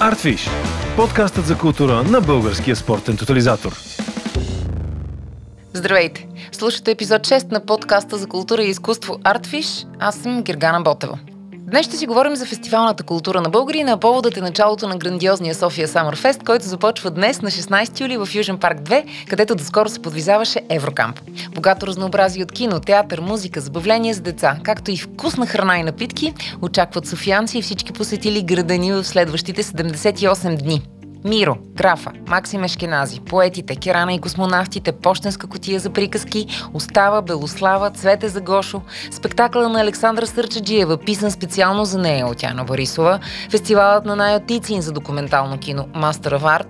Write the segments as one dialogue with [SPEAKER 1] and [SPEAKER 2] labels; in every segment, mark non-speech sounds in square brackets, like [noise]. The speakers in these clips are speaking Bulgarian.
[SPEAKER 1] Артфиш – подкастът за култура на българския спортен тотализатор.
[SPEAKER 2] Здравейте! Слушате епизод 6 на подкаста за култура и изкуство Артфиш. Аз съм Гергана Ботева. Днес ще си говорим за фестивалната култура на българи на поводът е началото на грандиозния София Summer Fest, който започва днес на 16 юли в Южен парк 2, където доскоро се подвизаваше Еврокамп. Богато разнообразие от кино, театър, музика, забавление за деца, както и вкусна храна и напитки, очакват софиянци и всички посетили града ни в следващите 78 дни. Миро, Графа, Максим Ешкенази, поетите, Керана и космонавтите, Пощенска котия за приказки, Остава, Белослава, Цвете за Гошо, спектакъла на Александра Сърчаджиева, писан специално за нея от Яна Борисова, фестивалът на Найо Тицин за документално кино Master of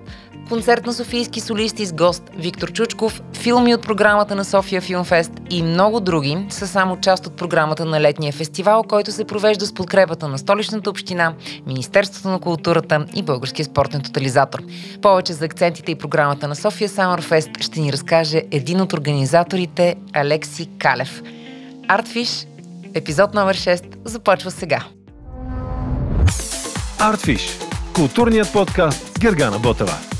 [SPEAKER 2] концерт на софийски солисти с гост Виктор Чучков, филми от програмата на София Филмфест и много други са само част от програмата на летния фестивал, който се провежда с подкрепата на столичната община, Министерството на културата и Българския спортен тотализатор. Повече за акцентите и програмата на София Самърфест ще ни разкаже един от организаторите Алекси Калев. Артфиш, епизод номер 6, започва сега.
[SPEAKER 1] Артфиш – културният подкаст с Гергана Ботева.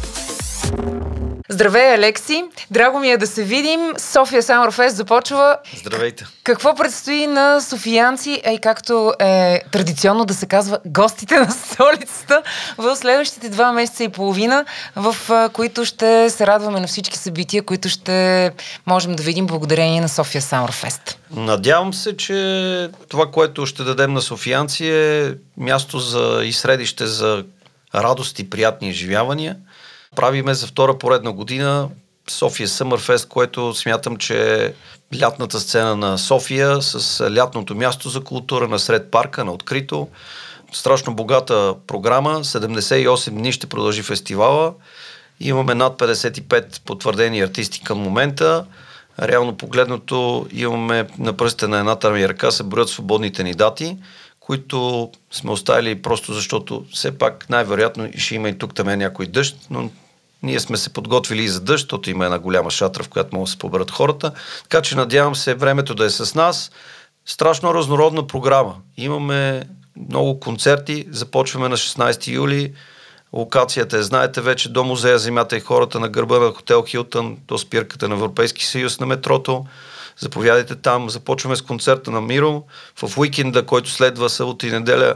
[SPEAKER 2] Здравей, Алекси! Драго ми е да се видим. София Fest започва.
[SPEAKER 3] Здравейте!
[SPEAKER 2] Какво предстои на софиянци, а и както е традиционно да се казва, гостите [laughs] на столицата в следващите два месеца и половина, в които ще се радваме на всички събития, които ще можем да видим благодарение на София Fest.
[SPEAKER 3] Надявам се, че това, което ще дадем на софиянци е място за и средище за радост и приятни изживявания – правиме за втора поредна година София Съмърфест, което смятам, че е лятната сцена на София с лятното място за култура насред парка, на открито. Страшно богата програма. 78 дни ще продължи фестивала. Имаме над 55 потвърдени артисти към момента. Реално погледното имаме на пръста на едната ми ръка се броят свободните ни дати, които сме оставили просто защото все пак най-вероятно ще има и тук там някой дъжд, но ние сме се подготвили и за дъжд, защото има една голяма шатра, в която могат да се поберат хората. Така че надявам се времето да е с нас. Страшно разнородна програма. Имаме много концерти. Започваме на 16 юли. Локацията е, знаете вече, до музея Земята и хората на гърба на хотел Хилтън, до спирката на Европейски съюз на метрото. Заповядайте там. Започваме с концерта на Миро. В уикенда, който следва събота и неделя,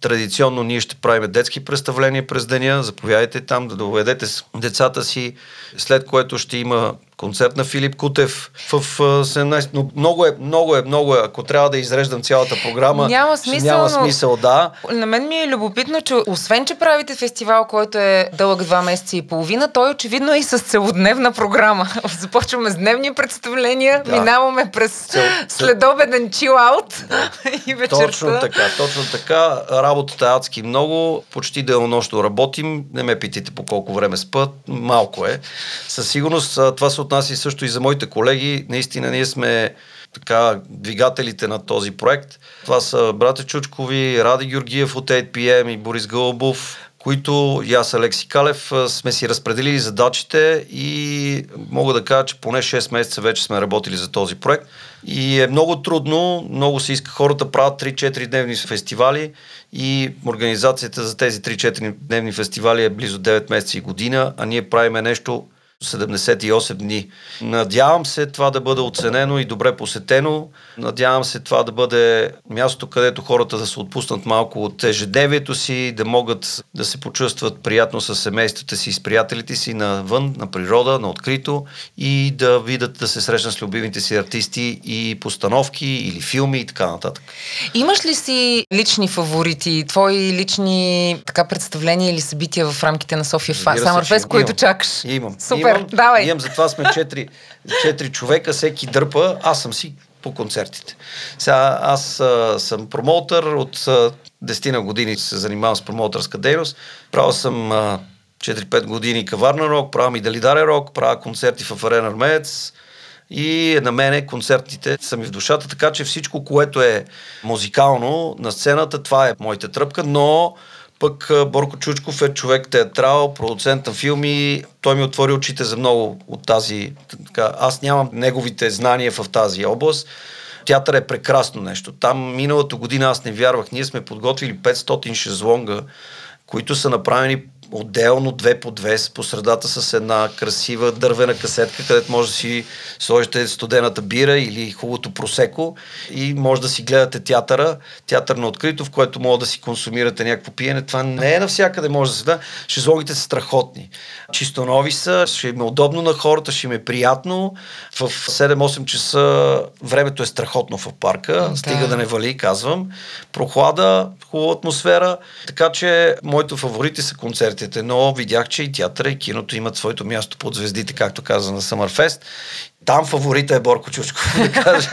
[SPEAKER 3] Традиционно ние ще правим детски представления през деня. Заповядайте там да доведете децата си, след което ще има концерт на Филип Кутев в 17. Но много е, много е, много е. Ако трябва да изреждам цялата програма,
[SPEAKER 2] няма смисъл,
[SPEAKER 3] няма смисъл да.
[SPEAKER 2] На мен ми е любопитно, че освен, че правите фестивал, който е дълъг два месеца и половина, той очевидно е и с целодневна програма. [laughs] Започваме с дневни представления, да. минаваме през Цел... следобеден чилаут да. [laughs] и вечерта.
[SPEAKER 3] Точно така, точно така. Работата е адски много. Почти денонощно работим. Не ме питайте по колко време спът. Малко е. Със сигурност това се отнася също и за моите колеги. Наистина ние сме така двигателите на този проект. Това са брата Чучкови, Ради Георгиев от 8PM и Борис Гълбов, които и аз, Алекси Калев, сме си разпределили задачите и мога да кажа, че поне 6 месеца вече сме работили за този проект. И е много трудно, много се иска хората правят 3-4 дневни фестивали и организацията за тези 3-4 дневни фестивали е близо 9 месеца и година, а ние правиме нещо 78 дни. Надявам се това да бъде оценено и добре посетено. Надявам се това да бъде място, където хората да се отпуснат малко от ежедневието си, да могат да се почувстват приятно с семействата си, с приятелите си навън, на природа, на открито и да видят да се срещнат с любимите си артисти и постановки или филми и така нататък.
[SPEAKER 2] Имаш ли си лични фаворити, твои лични така представления или събития в рамките на София Самърфест, които чакаш?
[SPEAKER 3] Имам.
[SPEAKER 2] Супер. Супер, имам, давай.
[SPEAKER 3] Имам, затова сме четири, четири човека, всеки дърпа, аз съм си по концертите. Сега аз а, съм промоутър, от а, 10 на години се занимавам с промоутърска дейност. Правил съм а, 4-5 години каварна рок, правя и Далидаре рок, правя концерти в Арена Армеец, и на мене концертите са ми в душата, така че всичко, което е музикално на сцената, това е моята тръпка, но пък Борко Чучков е човек театрал, продуцент на филми. Той ми отвори очите за много от тази... Така, аз нямам неговите знания в тази област. театър е прекрасно нещо. Там миналата година аз не вярвах. Ние сме подготвили 500 шезлонга, които са направени отделно две по две по средата с една красива дървена касетка, където може да си сложите студената бира или хубавото просеко и може да си гледате театъра, театър на открито, в който може да си консумирате някакво пиене. Това не е навсякъде, може да се да. Шезлогите са страхотни. Чисто нови са, ще им е удобно на хората, ще им е приятно. В 7-8 часа времето е страхотно в парка, да. стига да не вали, казвам. Прохлада, хубава атмосфера, така че моите фаворити са концерти концертите, но видях, че и театъра и киното имат своето място под звездите, както каза на Съмърфест. Там фаворита е Борко Чучков, [laughs] да кажа.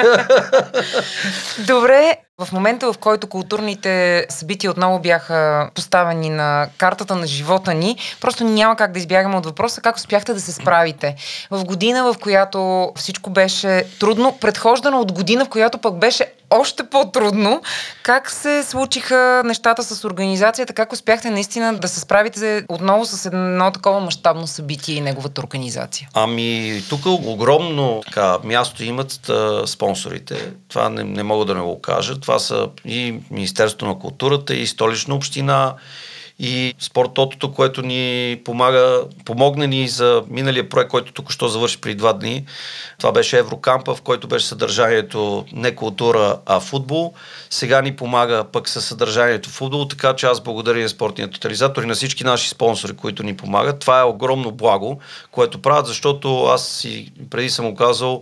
[SPEAKER 2] Добре, в момента, в който културните събития отново бяха поставени на картата на живота ни, просто няма как да избягаме от въпроса как успяхте да се справите. В година, в която всичко беше трудно, предхождано от година, в която пък беше още по-трудно. Как се случиха нещата с организацията? Как успяхте наистина да се справите отново с едно такова мащабно събитие и неговата организация?
[SPEAKER 3] Ами, тук огромно така, място имат а, спонсорите. Това не, не мога да не го кажа. Това са и Министерството на културата, и Столична община, и спортотото, което ни помага, помогна ни за миналия проект, който тук що завърши при два дни. Това беше Еврокампа, в който беше съдържанието не култура, а футбол. Сега ни помага пък със съдържанието футбол, така че аз благодаря на спортния тотализатор и на всички наши спонсори, които ни помагат. Това е огромно благо, което правят, защото аз и преди съм го казал,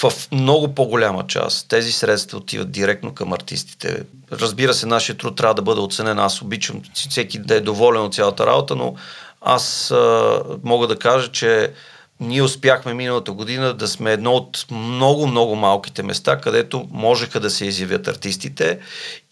[SPEAKER 3] в много по-голяма част тези средства отиват директно към артистите. Разбира се, нашия труд трябва да бъде оценен. Аз обичам всеки да е доволен от цялата работа, но аз а, мога да кажа, че ние успяхме миналата година да сме едно от много-много малките места, където можеха да се изявят артистите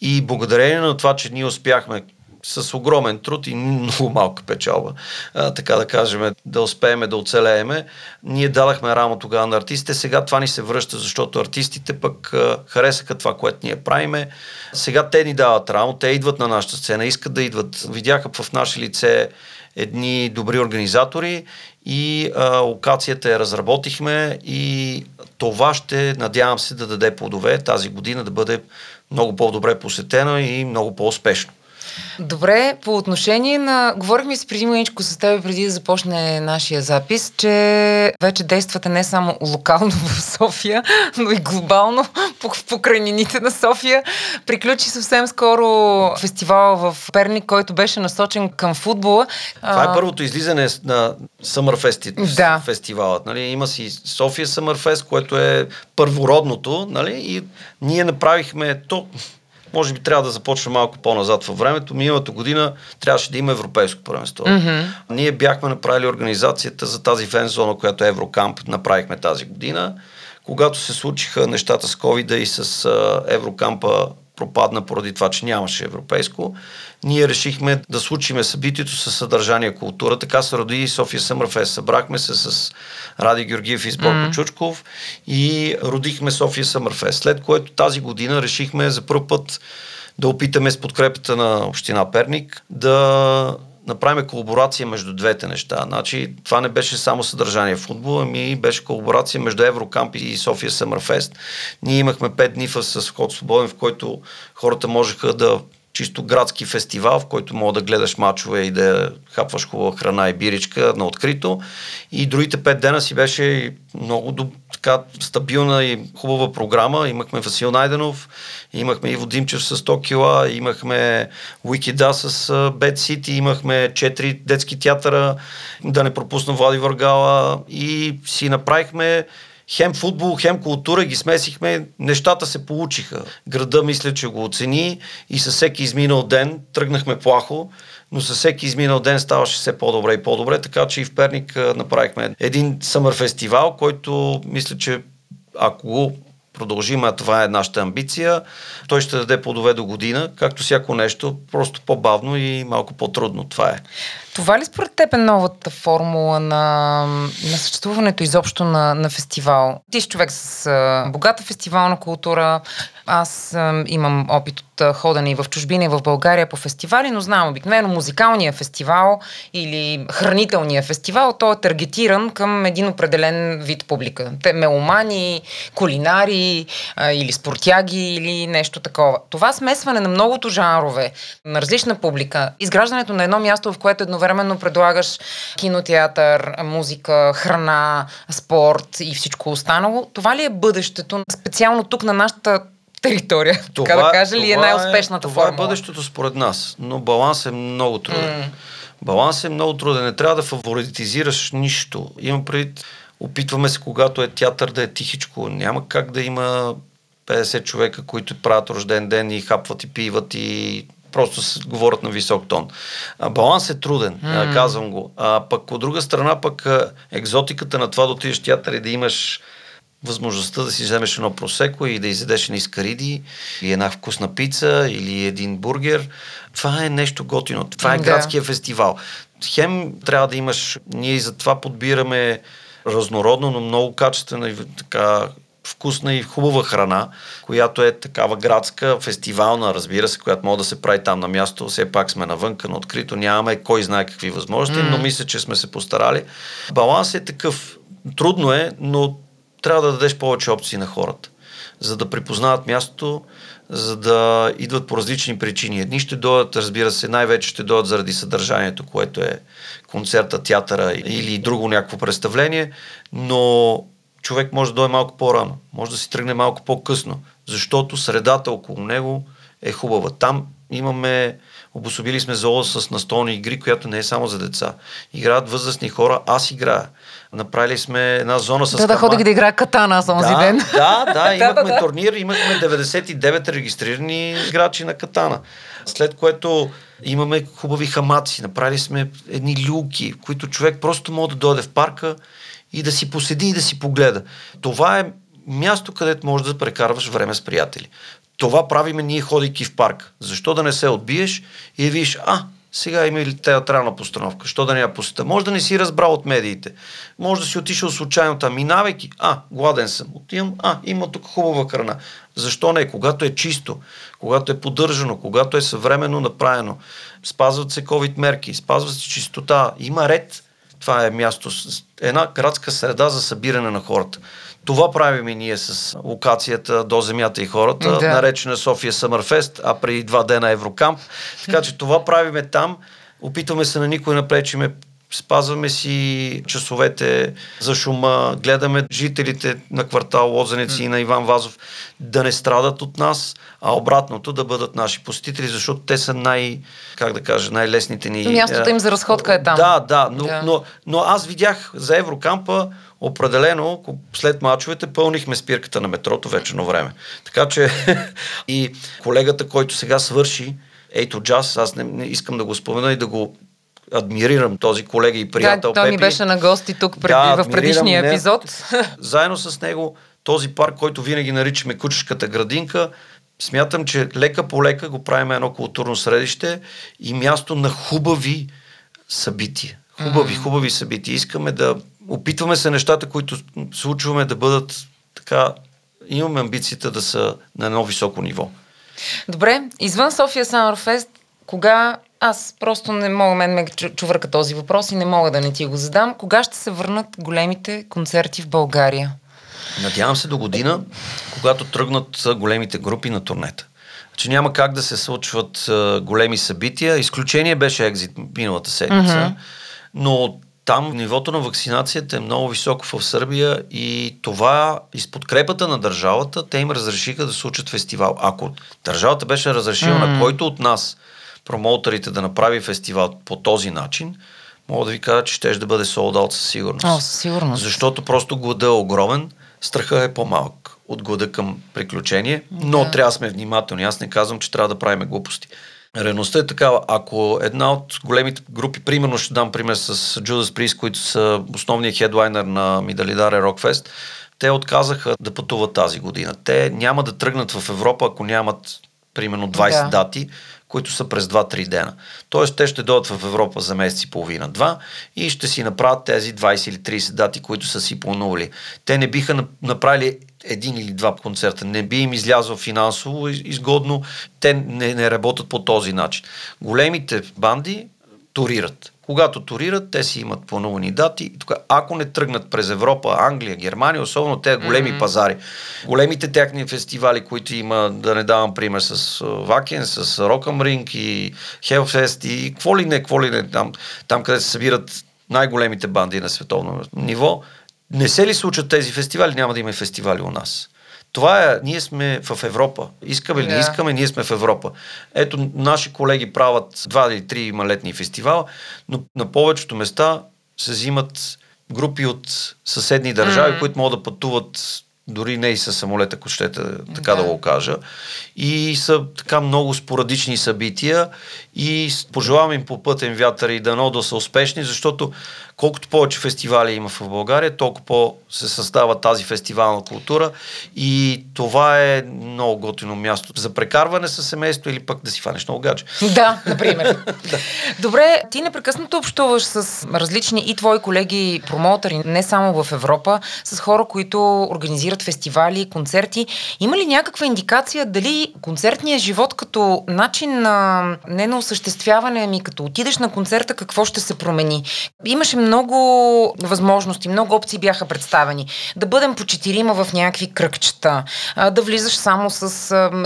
[SPEAKER 3] и благодарение на това, че ние успяхме с огромен труд и [laughs] много малка печалба, а, така да кажем, да успеем да оцелееме. Ние дадахме рамо тогава на артистите, сега това ни се връща, защото артистите пък а, харесаха това, което ние правиме. Сега те ни дават рамо, те идват на нашата сцена, искат да идват. Видяха в наше лице едни добри организатори и а, локацията я разработихме и това ще, надявам се, да даде плодове тази година, да бъде много по-добре посетена и много по-успешно.
[SPEAKER 2] Добре, по отношение на... Говорихме си преди мъничко с теб, преди да започне нашия запис, че вече действате не само локално в София, но и глобално по, по крайнините на София. Приключи съвсем скоро фестивал в Перник, който беше насочен към футбола.
[SPEAKER 3] Това е първото излизане на Summer Fest, да. фестивалът. Нали? Има си София Summer Fest, което е първородното, нали? и ние направихме то може би трябва да започне малко по-назад във времето. Миналата година трябваше да има европейско първенство. Mm-hmm. Ние бяхме направили организацията за тази фен зона, която Еврокамп, направихме тази година. Когато се случиха нещата с covid и с Еврокампа пропадна поради това, че нямаше европейско, ние решихме да случиме събитието с съдържание култура. Така се роди и София Съмърфест. Събрахме се с Ради Георгиев и с Борко mm. Чучков и родихме София Съмърфест. След което тази година решихме за първ път да опитаме с подкрепата на Община Перник да направим колаборация между двете неща. Значи, това не беше само съдържание в футбол, ами беше колаборация между Еврокамп и София Съмърфест. Ние имахме пет дни с вход свободен, в който хората можеха да чисто градски фестивал, в който мога да гледаш мачове и да хапваш хубава храна и биричка на открито. И другите пет дена си беше много така стабилна и хубава програма. Имахме Васил Найденов, имахме Иво Димчев с 100 кила, имахме Уикида с Бет Сити, имахме четири детски театъра, да не пропусна Влади Въргала и си направихме хем футбол, хем култура ги смесихме, нещата се получиха. Града мисля, че го оцени и със всеки изминал ден тръгнахме плахо, но със всеки изминал ден ставаше все по-добре и по-добре, така че и в Перник направихме един съмър фестивал, който мисля, че ако го продължим, а това е нашата амбиция, той ще даде плодове до година, както всяко нещо, просто по-бавно и малко по-трудно. Това е.
[SPEAKER 2] Това ли според теб е новата формула на, на съществуването изобщо на, на фестивал? Ти си човек с а, богата фестивална култура, аз а, имам опит от доста ходене и в чужбина, и в България по фестивали, но знам обикновено музикалния фестивал или хранителния фестивал, той е таргетиран към един определен вид публика. Те меломани, кулинари а, или спортяги или нещо такова. Това смесване на многото жанрове, на различна публика, изграждането на едно място, в което едновременно предлагаш кинотеатър, музика, храна, спорт и всичко останало, това ли е бъдещето, специално тук на нашата територия, това, така да кажа ли е най-успешната
[SPEAKER 3] това
[SPEAKER 2] формула?
[SPEAKER 3] Това е бъдещето според нас, но баланс е много труден. Mm. Баланс е много труден. Не трябва да фаворитизираш нищо. Има предвид, опитваме се, когато е театър, да е тихичко. Няма как да има 50 човека, които правят рожден ден и хапват и пиват и просто се говорят на висок тон. А, баланс е труден, mm. казвам го. А пък от друга страна, пък екзотиката на това да отидеш театър и да имаш възможността да си вземеш едно просеко и да изядеш едни скариди и една вкусна пица или един бургер. Това е нещо готино. Това е да. градския фестивал. Хем трябва да имаш, ние и затова подбираме разнородно, но много качествена и така вкусна и хубава храна, която е такава градска, фестивална, разбира се, която може да се прави там на място. Все пак сме навънка, на открито, нямаме кой знае какви възможности, mm. но мисля, че сме се постарали. Баланс е такъв. Трудно е, но трябва да дадеш повече опции на хората, за да припознават мястото, за да идват по различни причини. Едни ще дойдат, разбира се, най-вече ще дойдат заради съдържанието, което е концерта, театъра или друго някакво представление, но човек може да дойде малко по-рано, може да си тръгне малко по-късно, защото средата около него е хубава. Там имаме, обособили сме зала с настолни игри, която не е само за деца. Играят възрастни хора, аз играя. Направили сме една зона с
[SPEAKER 2] Да, да ходих да играя катана само
[SPEAKER 3] да,
[SPEAKER 2] ден.
[SPEAKER 3] Да, да, имахме [laughs] да, да. турнир, имахме 99 регистрирани играчи на катана. След което имаме хубави хамаци, направили сме едни люки, в които човек просто може да дойде в парка и да си поседи и да си погледа. Това е място, където можеш да прекарваш време с приятели. Това правиме ние, ходейки в парк. Защо да не се отбиеш и видиш, а, сега има ли театрална постановка, що да не я посета. Може да не си разбрал от медиите. Може да си отишъл случайно там, минавайки, а, гладен съм, отивам, а, има тук хубава храна. Защо не? Когато е чисто, когато е поддържано, когато е съвременно направено, спазват се COVID мерки, спазват се чистота, има ред, това е място, една градска среда за събиране на хората. Това правим и ние с локацията до земята и хората, да. наречена София Съмърфест, а преди два дена Еврокамп. Така че това правиме там. Опитваме се на никой напречиме спазваме си часовете за шума, гледаме жителите на квартал Лозенеци и на Иван Вазов да не страдат от нас, а обратното да бъдат наши посетители, защото те са най, как да кажа, най-лесните ни...
[SPEAKER 2] Мястото им за разходка е там.
[SPEAKER 3] Да, да, но, да. Но, но аз видях за Еврокампа определено след мачовете пълнихме спирката на метрото вечерно време. Така че [laughs] и колегата, който сега свърши Ейто Джаз, аз не, не искам да го спомена и да го адмирирам този колега и приятел.
[SPEAKER 2] Да, той ми беше на гости тук преди, да, в предишния епизод. [laughs]
[SPEAKER 3] Заедно с него този парк, който винаги наричаме Кучешката градинка, смятам, че лека по лека го правим едно културно средище и място на хубави събития. Хубави, хубави събития. Искаме да опитваме се нещата, които случваме да бъдат така, имаме амбицията да са на едно високо ниво.
[SPEAKER 2] Добре, извън София Summer кога аз просто не мога, мен ме чувърка този въпрос и не мога да не ти го задам. Кога ще се върнат големите концерти в България?
[SPEAKER 3] Надявам се до година, когато тръгнат големите групи на турнета. Че няма как да се случват големи събития. Изключение беше екзит миналата седмица. Mm-hmm. Но там нивото на вакцинацията е много високо в Сърбия и това из подкрепата на държавата те им разрешиха да случат фестивал. Ако държавата беше разрешила mm-hmm. на който от нас промоутерите да направи фестивал по този начин, мога да ви кажа, че ще да бъде солдат със сигурност.
[SPEAKER 2] О, със сигурност.
[SPEAKER 3] Защото просто глада е огромен, страха е по-малък от глада към приключение, но да. трябва да сме внимателни. Аз не казвам, че трябва да правим глупости. Реалността е такава. Ако една от големите групи, примерно ще дам пример с Judas Priest, които са основният хедлайнер на Мидалидаре Рокфест, те отказаха да пътуват тази година. Те няма да тръгнат в Европа, ако нямат примерно 20 да. дати, които са през 2-3 дена. Тоест, те ще дойдат в Европа за месец и половина-два и ще си направят тези 20 или 30 дати, които са си планували. Те не биха направили един или два концерта. Не би им излязъл финансово изгодно. Те не, не работят по този начин. Големите банди турират. Когато турират, те си имат планувани дати. Тук, ако не тръгнат през Европа, Англия, Германия, особено те големи mm-hmm. пазари, големите техни фестивали, които има, да не давам пример с Вакен, с Рокъм Ринг и Хелфест и какво ли не, какво ли не, там, там къде се събират най-големите банди на световно ниво, не се ли случат тези фестивали, няма да има фестивали у нас. Това е, ние сме в Европа. Искаме ли, yeah. не искаме, ние сме в Европа. Ето, наши колеги правят два или три малетни фестивала, но на повечето места се взимат групи от съседни държави, mm-hmm. които могат да пътуват дори не и с самолета, ако щете, така да. да го кажа. И са така много спорадични събития и пожелавам им по пътен вятър и дано да са успешни, защото колкото повече фестивали има в България, толкова по се създава тази фестивална култура и това е много готино място за прекарване с семейство или пък да си фанеш много гадже.
[SPEAKER 2] Да, [laughs] например. Добре, ти непрекъснато общуваш с различни и твои колеги промоутери, не само в Европа, с хора, които организират фестивали, концерти. Има ли някаква индикация дали концертният живот като начин на не на осъществяване, ами като отидеш на концерта, какво ще се промени? Имаше много възможности, много опции бяха представени. Да бъдем по четирима в някакви кръгчета, да влизаш само с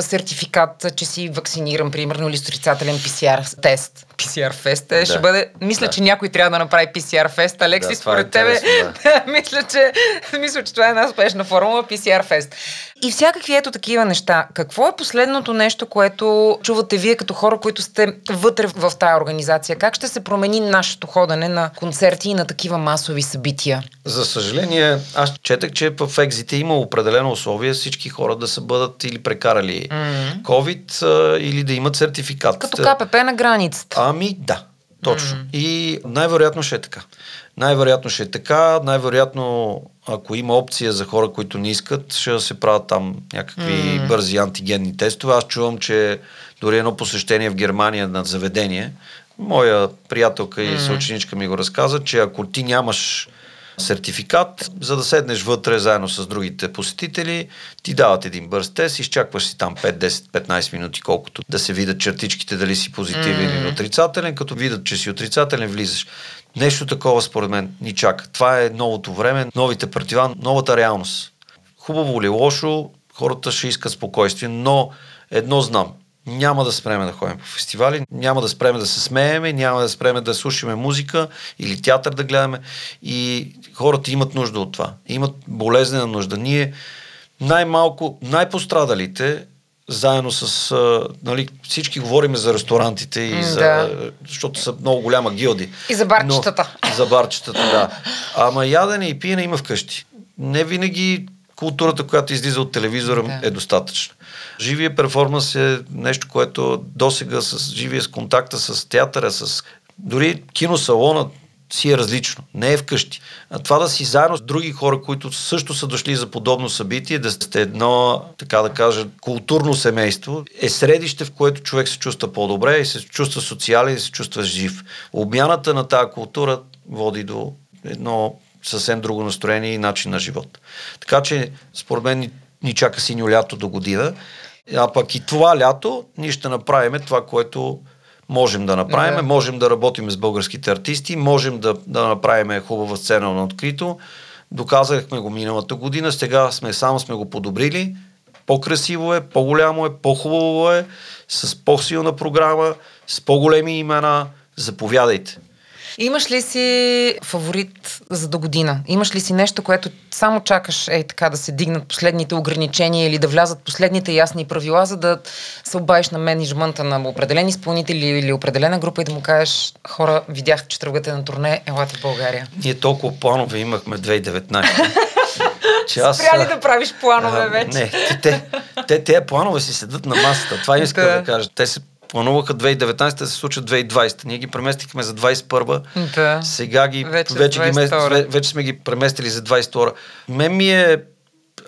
[SPEAKER 2] сертификат, че си вакциниран, примерно, или с отрицателен PCR тест. PCR фест. Да. Ще бъде. Мисля, да. че някой трябва да направи PCR фест. Алекси, да, според е тебе, да. [laughs] мисля, че, [laughs] мисля, че това е една успешна формула PCR фест. И всякакви ето такива неща. Какво е последното нещо, което чувате вие като хора, които сте вътре в тая организация? Как ще се промени нашето ходене на концерти и на такива масови събития?
[SPEAKER 3] За съжаление, аз четах, че в екзите има определено условие всички хора да се бъдат или прекарали mm-hmm. COVID или да имат сертификат.
[SPEAKER 2] Като КПП на границата.
[SPEAKER 3] Ами да, точно. Mm-hmm. И най-вероятно ще е така. Най-вероятно ще е така. Най-вероятно, ако има опция за хора, които не искат, ще се правят там някакви mm-hmm. бързи антигенни тестове. Аз чувам, че дори едно посещение в Германия на заведение, моя приятелка и съученичка ми го разказа, че ако ти нямаш сертификат, за да седнеш вътре заедно с другите посетители, ти дават един бърз тест, изчакваш си там 5, 10, 15 минути, колкото да се видят чертичките дали си позитивен mm. или отрицателен, като видят, че си отрицателен, влизаш. Нещо такова според мен ни чака. Това е новото време, новите партива, новата реалност. Хубаво ли, лошо, хората ще искат спокойствие, но едно знам – няма да спреме да ходим по фестивали, няма да спреме да се смееме, няма да спреме да слушаме музика или театър да гледаме. И хората имат нужда от това. Имат болезнена нужда. Ние най-малко, най-пострадалите, заедно с... А, нали, всички говорим за ресторантите и за... Да. Защото са много голяма гилди.
[SPEAKER 2] И за барчетата.
[SPEAKER 3] Но, за барчетата, да. Ама ядене и пиене има вкъщи. Не винаги културата, която излиза от телевизора да. е достатъчна. Живия перформанс е нещо, което досега с живия с контакта с театъра, с дори киносалона си е различно. Не е вкъщи. А това да си заедно с други хора, които също са дошли за подобно събитие, да сте едно, така да кажа, културно семейство, е средище, в което човек се чувства по-добре и се чувства социален и се чувства жив. Обмяната на тази култура води до едно съвсем друго настроение и начин на живот. Така че, според мен, ни, чака синьо лято до година. А пък и това лято ние ще направим това, което можем да направим. Да. Можем да работим с българските артисти, можем да, да направим хубава сцена на открито. Доказахме го миналата година, сега сме само сме го подобрили. По-красиво е, по-голямо е, по-хубаво е, с по-силна програма, с по-големи имена. Заповядайте.
[SPEAKER 2] Имаш ли си фаворит за до година? Имаш ли си нещо, което само чакаш е така да се дигнат последните ограничения или да влязат последните ясни правила, за да се обаеш на менеджмента на определени изпълнители или определена група и да му кажеш хора, видях, че тръгвате на турне, елате в България.
[SPEAKER 3] Ние толкова планове имахме 2019. [laughs]
[SPEAKER 2] че аз... Спря ли да правиш планове а, вече?
[SPEAKER 3] Не, те, те, те планове си седат на масата. Това искам да. да кажа. Те се плануваха 2019 да се случат 2020. Ние ги преместихме за 2021.
[SPEAKER 2] Да.
[SPEAKER 3] Сега ги вече, вече, ги вече сме ги преместили за 2022. Мен ми е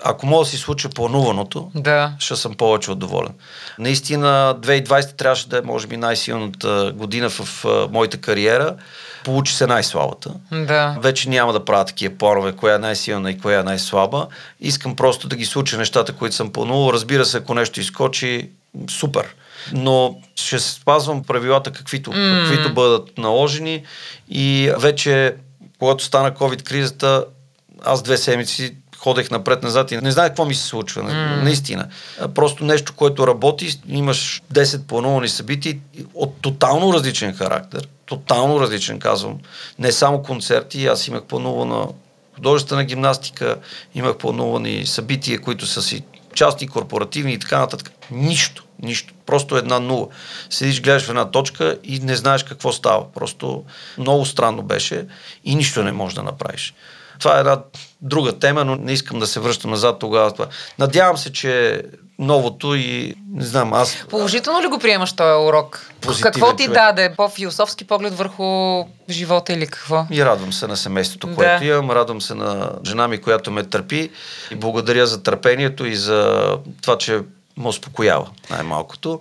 [SPEAKER 3] ако мога да си случа плануваното,
[SPEAKER 2] Да.
[SPEAKER 3] ще съм повече от доволен. Наистина 2020 трябваше да е може би най-силната година в а, моята кариера. Получи се най-слабата.
[SPEAKER 2] Да.
[SPEAKER 3] Вече няма да правя такива планове, коя е най-силна и коя е най-слаба. Искам просто да ги случа нещата, които съм планувал. Разбира се, ако нещо изкочи, супер. Но ще спазвам правилата, каквито, mm. каквито бъдат наложени. И вече, когато стана COVID-кризата, аз две седмици ходех напред-назад и не знаех какво ми се случва. Mm. Наистина. Просто нещо, което работи, имаш 10 планувани събития от тотално различен характер. Тотално различен, казвам. Не само концерти, аз имах планувана художествена гимнастика, имах планувани събития, които са си частни, корпоративни и така нататък. Нищо, нищо. Просто една нула. Седиш, гледаш в една точка и не знаеш какво става. Просто много странно беше и нищо не можеш да направиш. Това е една друга тема, но не искам да се връщам назад тогава. Надявам се, че новото и не знам, аз
[SPEAKER 2] Положително ли го приемаш този урок?
[SPEAKER 3] Позитивен
[SPEAKER 2] какво ти
[SPEAKER 3] човек.
[SPEAKER 2] даде? По-философски поглед върху живота или какво?
[SPEAKER 3] И радвам се на семейството,
[SPEAKER 2] Да.
[SPEAKER 3] което имам, радвам се на жена ми, която ме търпи и благодаря за търпението и за това, че ме успокоява най-малкото.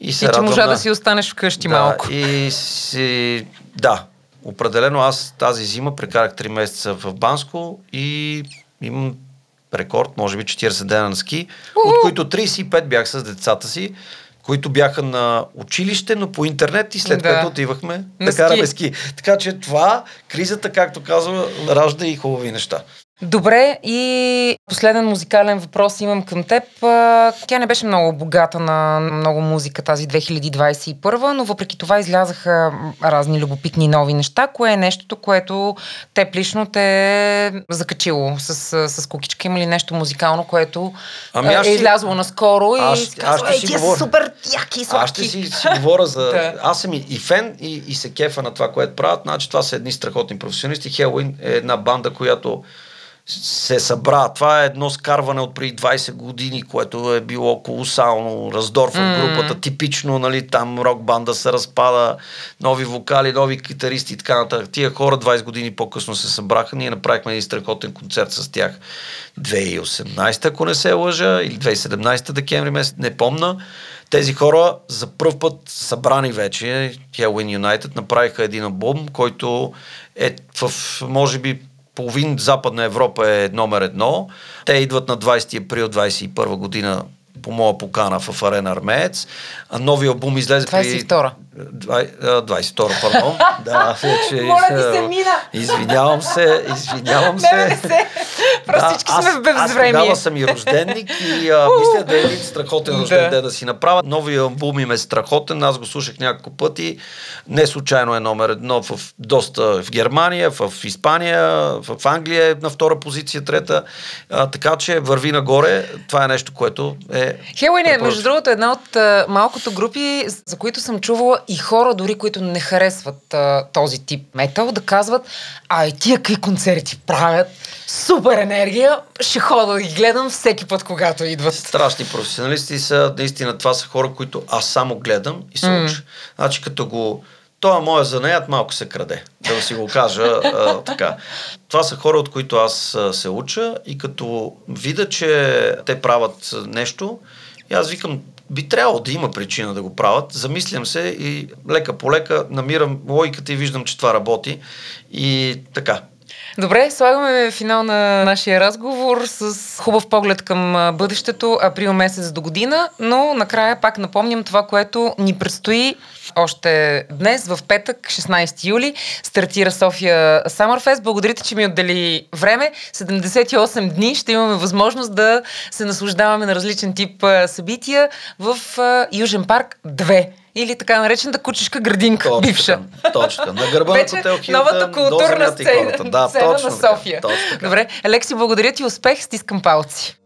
[SPEAKER 3] И се
[SPEAKER 2] И че можа
[SPEAKER 3] на...
[SPEAKER 2] да си останеш вкъщи
[SPEAKER 3] да,
[SPEAKER 2] малко.
[SPEAKER 3] И си... Да, определено аз тази зима прекарах 3 месеца в Банско и имам рекорд, може би 40 дена на ски, от които 35 бях с децата си, които бяха на училище, но по интернет и след
[SPEAKER 2] Да.
[SPEAKER 3] което отивахме
[SPEAKER 2] На
[SPEAKER 3] да караме
[SPEAKER 2] ски.
[SPEAKER 3] ски. Така че това, кризата, както казва, ражда и хубави неща.
[SPEAKER 2] Добре, и последен музикален въпрос имам към теб. Тя не беше много богата на много музика тази 2021, но въпреки това излязаха разни любопитни нови неща. Кое е нещото, което теб лично те е закачило с, с кукичка? Има ли нещо музикално, което
[SPEAKER 3] Ами аз
[SPEAKER 2] е
[SPEAKER 3] ще-
[SPEAKER 2] излязло наскоро и
[SPEAKER 3] аз-
[SPEAKER 2] си
[SPEAKER 3] аз
[SPEAKER 2] казва,
[SPEAKER 3] ще
[SPEAKER 2] «Ей,
[SPEAKER 3] си
[SPEAKER 2] тия са
[SPEAKER 3] говоря.
[SPEAKER 2] супер яки и сладки.
[SPEAKER 3] Аз ще си, си говоря за... [laughs]
[SPEAKER 2] Да.
[SPEAKER 3] Аз съм и, и фен, и, и се кефа на това, което правят. Значи това са едни страхотни професионалисти. Хелуин е една банда, която се събра. Това е едно скарване от преди 20 години, което е било колосално. Раздор в групата, типично, нали, там рок банда се разпада, нови вокали, нови китаристи и така нататък. Тия хора 20 години по-късно се събраха. Ние направихме един страхотен концерт с тях 2018, ако не се лъжа, или 2017 декември месец, не помна. Тези хора за първ път събрани вече, Helloween United, направиха един албум, който е в, може би, половин Западна Европа е номер едно. Те идват на 20 април 2021 година по моя покана в Арена Армеец. А нови албум излезе при...
[SPEAKER 2] 22-а.
[SPEAKER 3] Двай- а, 22 пардон. [laughs] да, вече...
[SPEAKER 2] Моля ви се, мина.
[SPEAKER 3] Извинявам се, извинявам
[SPEAKER 2] Не,
[SPEAKER 3] се.
[SPEAKER 2] не се. Просто всички
[SPEAKER 3] аз,
[SPEAKER 2] сме в
[SPEAKER 3] Аз
[SPEAKER 2] безвремие.
[SPEAKER 3] тогава съм и рожденник и а, [laughs] мисля да е един страхотен рожден
[SPEAKER 2] Да.
[SPEAKER 3] ден да си направя. Новия албум им е страхотен, аз го слушах няколко пъти. Не случайно е номер едно в доста в Германия, в Испания, в Англия е на втора позиция, трета. А, така че върви нагоре. Това е нещо, което е...
[SPEAKER 2] Хелуин е, между другото, една от а, малкото групи, за които съм чувала и хора, дори които не харесват а, този тип метал, да казват, ай, тия какви концерти правят, супер енергия, ще хода да ги гледам всеки път, когато идват.
[SPEAKER 3] Страшни професионалисти са, наистина това са хора, които аз само гледам и се уча. Значи като го... Това моя занаят малко се краде, да си го кажа а, така. Това са хора, от които аз се уча и като видя, че те правят нещо, и аз викам, би трябвало да има причина да го правят. Замислям се и лека по лека намирам логиката и виждам, че това работи. И така,
[SPEAKER 2] Добре, слагаме финал на нашия разговор с хубав поглед към бъдещето, април месец до година, но накрая пак напомням това, което ни предстои още днес, в петък, 16 юли, стартира София Summerfest. Благодаря ти, че ми отдели време. 78 дни ще имаме възможност да се наслаждаваме на различен тип събития в Южен парк 2 или така наречената кучешка градинка,
[SPEAKER 3] точно
[SPEAKER 2] бивша.
[SPEAKER 3] точно. На гърба
[SPEAKER 2] Вече
[SPEAKER 3] на хотел
[SPEAKER 2] новата културна сцена.
[SPEAKER 3] Да,
[SPEAKER 2] сцена
[SPEAKER 3] точно
[SPEAKER 2] на
[SPEAKER 3] така,
[SPEAKER 2] София.
[SPEAKER 3] точно така.
[SPEAKER 2] Добре, Алекси, благодаря ти, успех, стискам палци.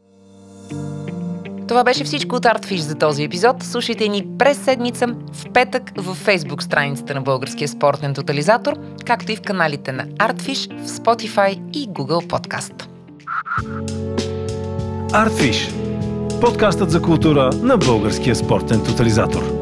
[SPEAKER 2] Това беше всичко от Artfish за този епизод. Слушайте ни през седмица в петък в фейсбук страницата на Българския спортен тотализатор, както и в каналите на Artfish в Spotify и Google Podcast.
[SPEAKER 1] Artfish. Подкастът за култура на Българския спортен тотализатор.